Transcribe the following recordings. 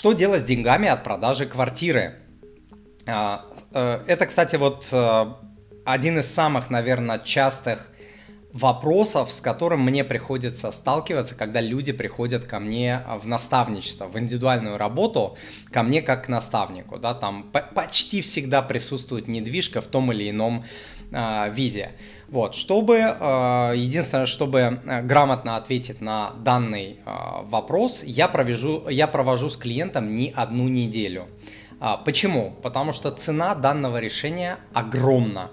что делать с деньгами от продажи квартиры? А, э, это, кстати, вот э, один из самых, наверное, частых вопросов, с которым мне приходится сталкиваться, когда люди приходят ко мне в наставничество, в индивидуальную работу, ко мне как к наставнику, да, там почти всегда присутствует недвижка в том или ином э, виде. Вот, чтобы, э, единственное, чтобы грамотно ответить на данный вопрос, я, провяжу, я провожу с клиентом не одну неделю. А, почему? Потому что цена данного решения огромна.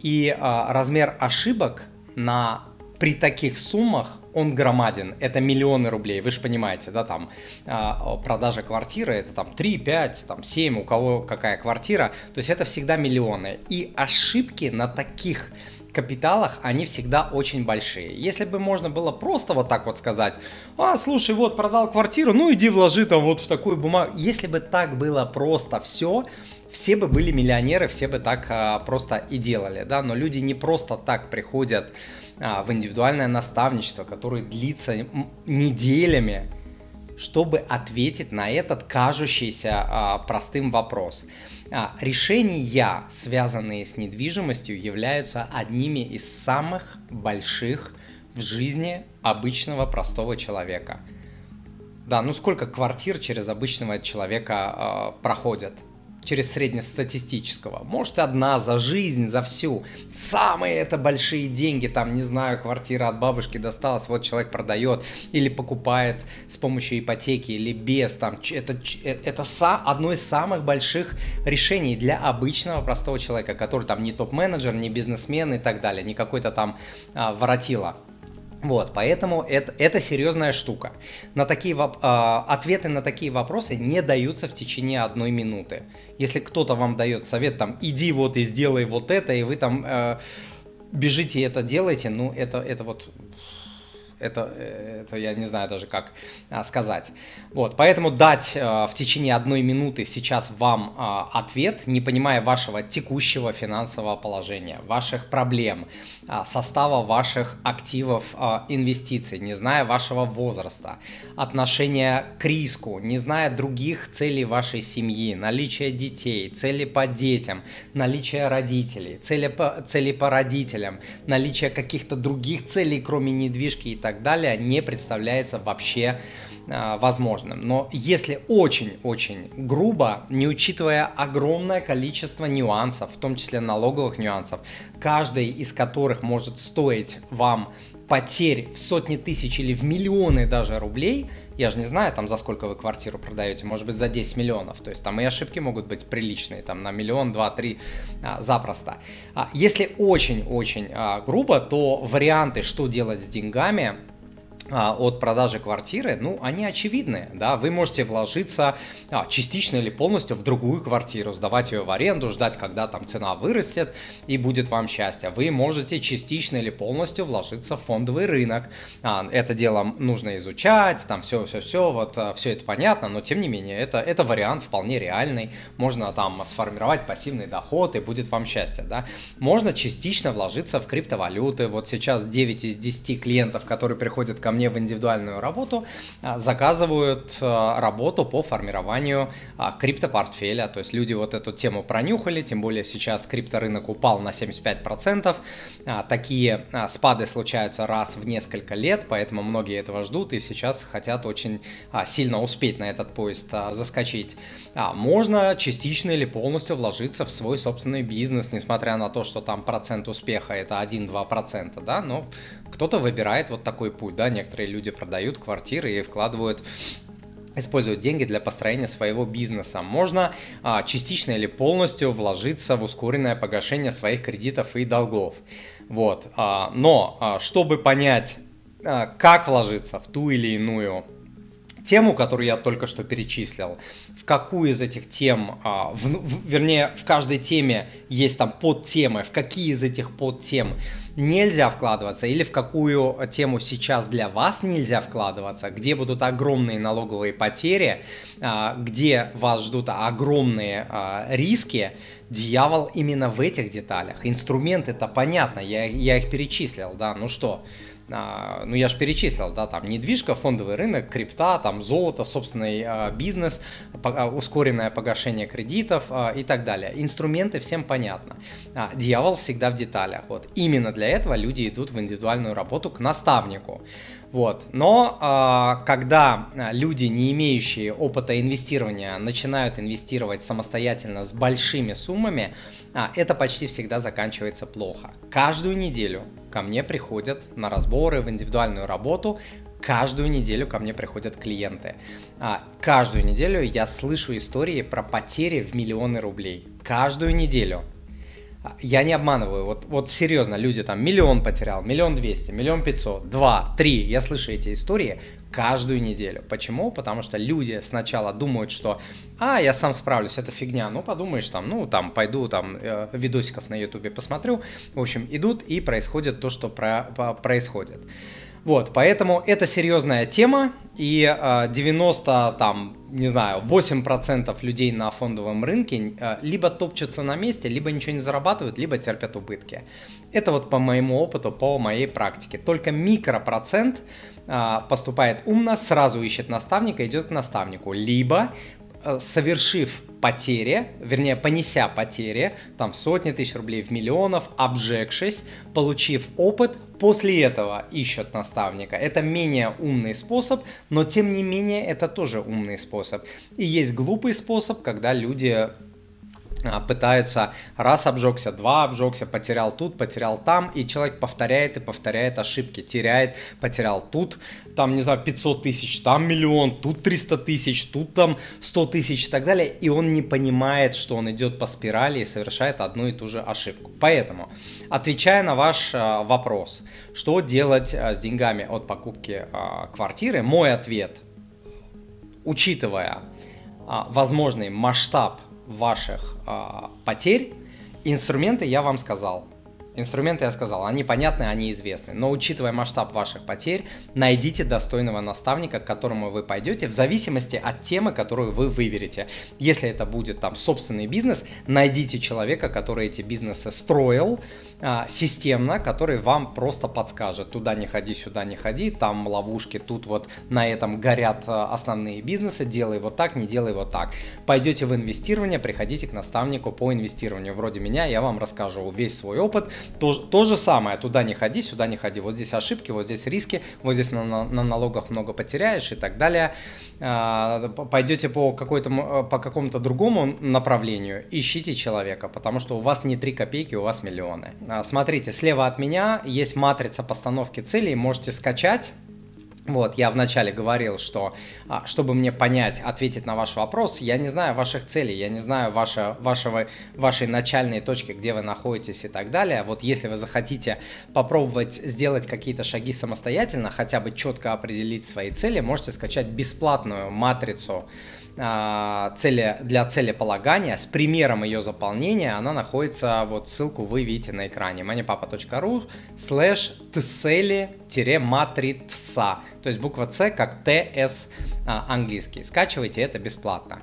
И а, размер ошибок на при таких суммах он громаден. Это миллионы рублей, вы же понимаете, да, там а, продажа квартиры, это там 3, 5, там 7, у кого какая квартира, то есть это всегда миллионы. И ошибки на таких капиталах, они всегда очень большие. Если бы можно было просто вот так вот сказать, а, слушай, вот продал квартиру, ну иди вложи там вот в такую бумагу. Если бы так было просто все, все бы были миллионеры, все бы так а, просто и делали, да, но люди не просто так приходят а, в индивидуальное наставничество, которое длится неделями, чтобы ответить на этот кажущийся а, простым вопрос. А, решения, связанные с недвижимостью, являются одними из самых больших в жизни обычного простого человека. Да, ну сколько квартир через обычного человека э, проходят? Через среднестатистического. Может, одна за жизнь, за всю. Самые это большие деньги, там, не знаю, квартира от бабушки досталась, вот человек продает или покупает с помощью ипотеки или без, там, это, э, это са, одно из самых больших решений для обычного простого человека, который там не топ-менеджер, не бизнесмен и так далее, не какой-то там а, воротила. Вот, поэтому это, это серьезная штука. На такие, э, ответы на такие вопросы не даются в течение одной минуты. Если кто-то вам дает совет, там, иди вот и сделай вот это, и вы там э, бежите и это делаете, ну, это, это вот это, это я не знаю даже как а, сказать. Вот, поэтому дать а, в течение одной минуты сейчас вам а, ответ, не понимая вашего текущего финансового положения, ваших проблем, а, состава ваших активов, инвестиций, не зная вашего возраста, отношения к риску, не зная других целей вашей семьи, наличие детей, цели по детям, наличие родителей, цели по, цели по родителям, наличие каких-то других целей, кроме недвижки и так так далее не представляется вообще э, возможным. Но если очень-очень грубо, не учитывая огромное количество нюансов, в том числе налоговых нюансов, каждый из которых может стоить вам потерь в сотни тысяч или в миллионы даже рублей, я же не знаю, там, за сколько вы квартиру продаете, может быть, за 10 миллионов. То есть там и ошибки могут быть приличные, там на миллион, два, три а, запросто. А, если очень-очень а, грубо, то варианты, что делать с деньгами, от продажи квартиры, ну, они очевидны, да, вы можете вложиться а, частично или полностью в другую квартиру, сдавать ее в аренду, ждать, когда там цена вырастет и будет вам счастье. Вы можете частично или полностью вложиться в фондовый рынок. А, это дело нужно изучать, там все-все-все, вот а, все это понятно, но тем не менее, это, это вариант вполне реальный. Можно там сформировать пассивный доход и будет вам счастье, да. Можно частично вложиться в криптовалюты. Вот сейчас 9 из 10 клиентов, которые приходят ко мне мне в индивидуальную работу, а, заказывают а, работу по формированию а, криптопортфеля. То есть люди вот эту тему пронюхали, тем более сейчас крипторынок упал на 75%. Такие спады случаются раз в несколько лет, поэтому многие этого ждут и сейчас хотят очень сильно успеть на этот поезд заскочить. Можно частично или полностью вложиться в свой собственный бизнес, несмотря на то, что там процент успеха это 1-2%, да, но кто-то выбирает вот такой путь, да, некоторые люди продают квартиры и вкладывают использовать деньги для построения своего бизнеса. Можно а, частично или полностью вложиться в ускоренное погашение своих кредитов и долгов. Вот. А, но а, чтобы понять, а, как вложиться в ту или иную тему, которую я только что перечислил, в какую из этих тем, а, в, в, вернее, в каждой теме есть там подтемы, в какие из этих подтем нельзя вкладываться или в какую тему сейчас для вас нельзя вкладываться, где будут огромные налоговые потери, а, где вас ждут огромные а, риски, дьявол именно в этих деталях. Инструменты это понятно, я, я их перечислил, да, ну что, ну, я же перечислил, да, там недвижка, фондовый рынок, крипта, там золото, собственный а, бизнес, а, ускоренное погашение кредитов и так далее. Инструменты всем понятно. Дьявол всегда в деталях. Вот именно для этого люди идут в индивидуальную работу к наставнику. Вот. Но э, когда люди, не имеющие опыта инвестирования, начинают инвестировать самостоятельно с большими суммами, а, это почти всегда заканчивается плохо. Каждую неделю ко мне приходят на разборы в индивидуальную работу каждую неделю ко мне приходят клиенты. А, каждую неделю я слышу истории про потери в миллионы рублей. Каждую неделю. Я не обманываю, вот, вот серьезно, люди там миллион потерял, миллион двести, миллион пятьсот, два, три, я слышу эти истории каждую неделю. Почему? Потому что люди сначала думают, что, а, я сам справлюсь, это фигня, ну, подумаешь, там, ну, там, пойду, там, э, видосиков на ютубе посмотрю, в общем, идут и происходит то, что про, по, происходит. Вот, поэтому это серьезная тема, и э, 90, там, не знаю, 8% людей на фондовом рынке э, либо топчутся на месте, либо ничего не зарабатывают, либо терпят убытки. Это вот по моему опыту, по моей практике. Только микропроцент э, поступает умно, сразу ищет наставника, идет к наставнику, либо Э, совершив потери, вернее, понеся потери, там в сотни тысяч рублей, в миллионов, обжегшись, получив опыт, после этого ищут наставника. Это менее умный способ, но тем не менее это тоже умный способ. И есть глупый способ, когда люди пытаются раз обжегся, два обжегся, потерял тут, потерял там, и человек повторяет и повторяет ошибки, теряет, потерял тут, там, не знаю, 500 тысяч, там миллион, тут 300 тысяч, тут там 100 тысяч и так далее, и он не понимает, что он идет по спирали и совершает одну и ту же ошибку. Поэтому, отвечая на ваш а, вопрос, что делать а, с деньгами от покупки квартиры, мой ответ, учитывая возможный масштаб ваших э, потерь, инструменты я вам сказал. Инструменты я сказал, они понятны, они известны. Но учитывая масштаб ваших потерь, найдите достойного наставника, к которому вы пойдете, в зависимости от темы, которую вы выберете. Если это будет там собственный бизнес, найдите человека, который эти бизнесы строил, а, системно, который вам просто подскажет, туда не ходи, сюда не ходи, там ловушки, тут вот на этом горят а, основные бизнесы, делай вот так, не делай вот так. Пойдете в инвестирование, приходите к наставнику по инвестированию, вроде меня, я вам расскажу весь свой опыт. То, то же самое, туда не ходи, сюда не ходи, вот здесь ошибки, вот здесь риски, вот здесь на, на, на налогах много потеряешь и так далее. А, пойдете по, какой-то, по какому-то другому направлению, ищите человека, потому что у вас не 3 копейки, у вас миллионы. А, смотрите, слева от меня есть матрица постановки целей, можете скачать. Вот, я вначале говорил, что а, чтобы мне понять, ответить на ваш вопрос, я не знаю ваших целей, я не знаю ваше, вашего, вашей начальной точки, где вы находитесь и так далее. Вот если вы захотите попробовать сделать какие-то шаги самостоятельно, хотя бы четко определить свои цели, можете скачать бесплатную матрицу цели, для целеполагания с примером ее заполнения, она находится, вот ссылку вы видите на экране, moneypapa.ru slash tseli-матрица, то есть буква С как ТС а, английский. Скачивайте это бесплатно.